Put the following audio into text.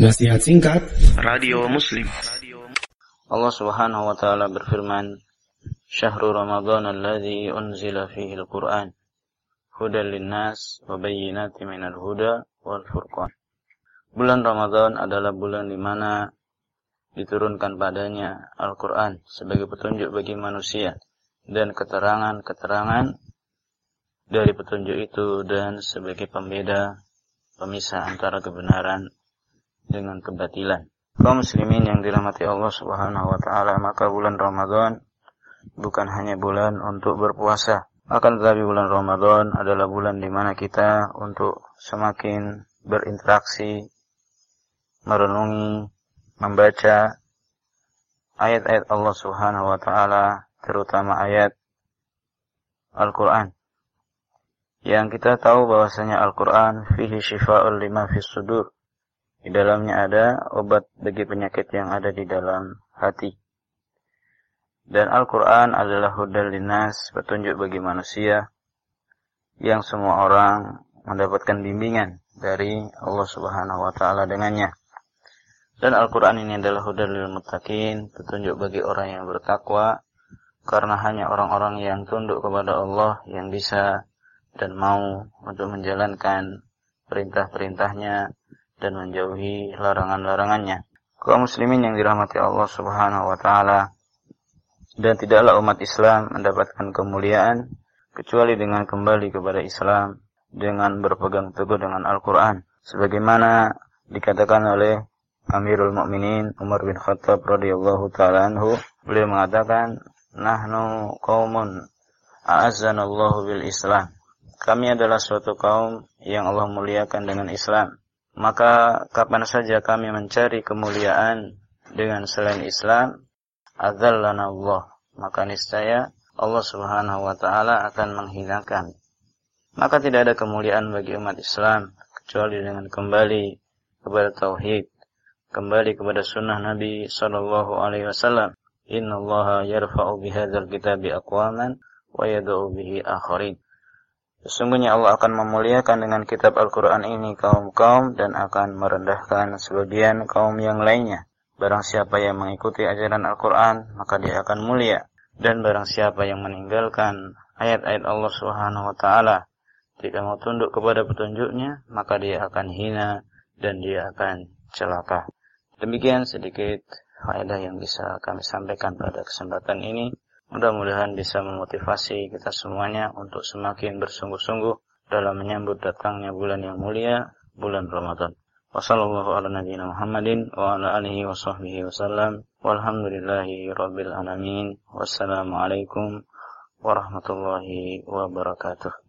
Nasihat singkat. Radio Muslim. Allah subhanahu wa ta'ala berfirman Syahrul Ramadan alladhi unzila fihi al-Quran Hudan linnas wa minal huda wal furqan. Bulan Ramadan adalah bulan di mana diturunkan padanya Al-Quran sebagai petunjuk bagi manusia dan keterangan-keterangan dari petunjuk itu dan sebagai pembeda pemisah antara kebenaran dengan kebatilan. Kaum muslimin yang dirahmati Allah Subhanahu wa taala, maka bulan Ramadan bukan hanya bulan untuk berpuasa, akan tetapi bulan Ramadan adalah bulan di mana kita untuk semakin berinteraksi, merenungi, membaca ayat-ayat Allah Subhanahu wa taala, terutama ayat Al-Qur'an. Yang kita tahu bahwasanya Al-Qur'an fihi syifa'ul lima fis sudur di dalamnya ada obat bagi penyakit yang ada di dalam hati. Dan Al-Quran adalah hudal linas, petunjuk bagi manusia, yang semua orang mendapatkan bimbingan dari Allah Subhanahu wa taala dengannya. Dan Al-Qur'an ini adalah hudal lil muttaqin, petunjuk bagi orang yang bertakwa karena hanya orang-orang yang tunduk kepada Allah yang bisa dan mau untuk menjalankan perintah-perintahnya dan menjauhi larangan-larangannya. Kaum muslimin yang dirahmati Allah Subhanahu wa taala. Dan tidaklah umat Islam mendapatkan kemuliaan kecuali dengan kembali kepada Islam dengan berpegang teguh dengan Al-Qur'an. Sebagaimana dikatakan oleh Amirul Mukminin Umar bin Khattab radhiyallahu taala anhu beliau mengatakan nahnu qaumun a'azzanallahu bil Islam. Kami adalah suatu kaum yang Allah muliakan dengan Islam maka kapan saja kami mencari kemuliaan dengan selain Islam, adzallana Allah. Maka niscaya Allah Subhanahu wa taala akan menghinakan. Maka tidak ada kemuliaan bagi umat Islam kecuali dengan kembali kepada tauhid, kembali kepada sunnah Nabi sallallahu alaihi wasallam. Inna Allah yarfa'u bihadzal kitabi aqwaman wa yad'u bihi akharin. Sesungguhnya Allah akan memuliakan dengan kitab Al-Quran ini kaum-kaum dan akan merendahkan sebagian kaum yang lainnya. Barang siapa yang mengikuti ajaran Al-Quran, maka dia akan mulia. Dan barang siapa yang meninggalkan ayat-ayat Allah Subhanahu wa taala, tidak mau tunduk kepada petunjuknya, maka dia akan hina dan dia akan celaka. Demikian sedikit faedah yang bisa kami sampaikan pada kesempatan ini. Mudah-mudahan bisa memotivasi kita semuanya untuk semakin bersungguh-sungguh dalam menyambut datangnya bulan yang mulia, bulan Ramadan. Wassalamualaikum warahmatullahi wabarakatuh.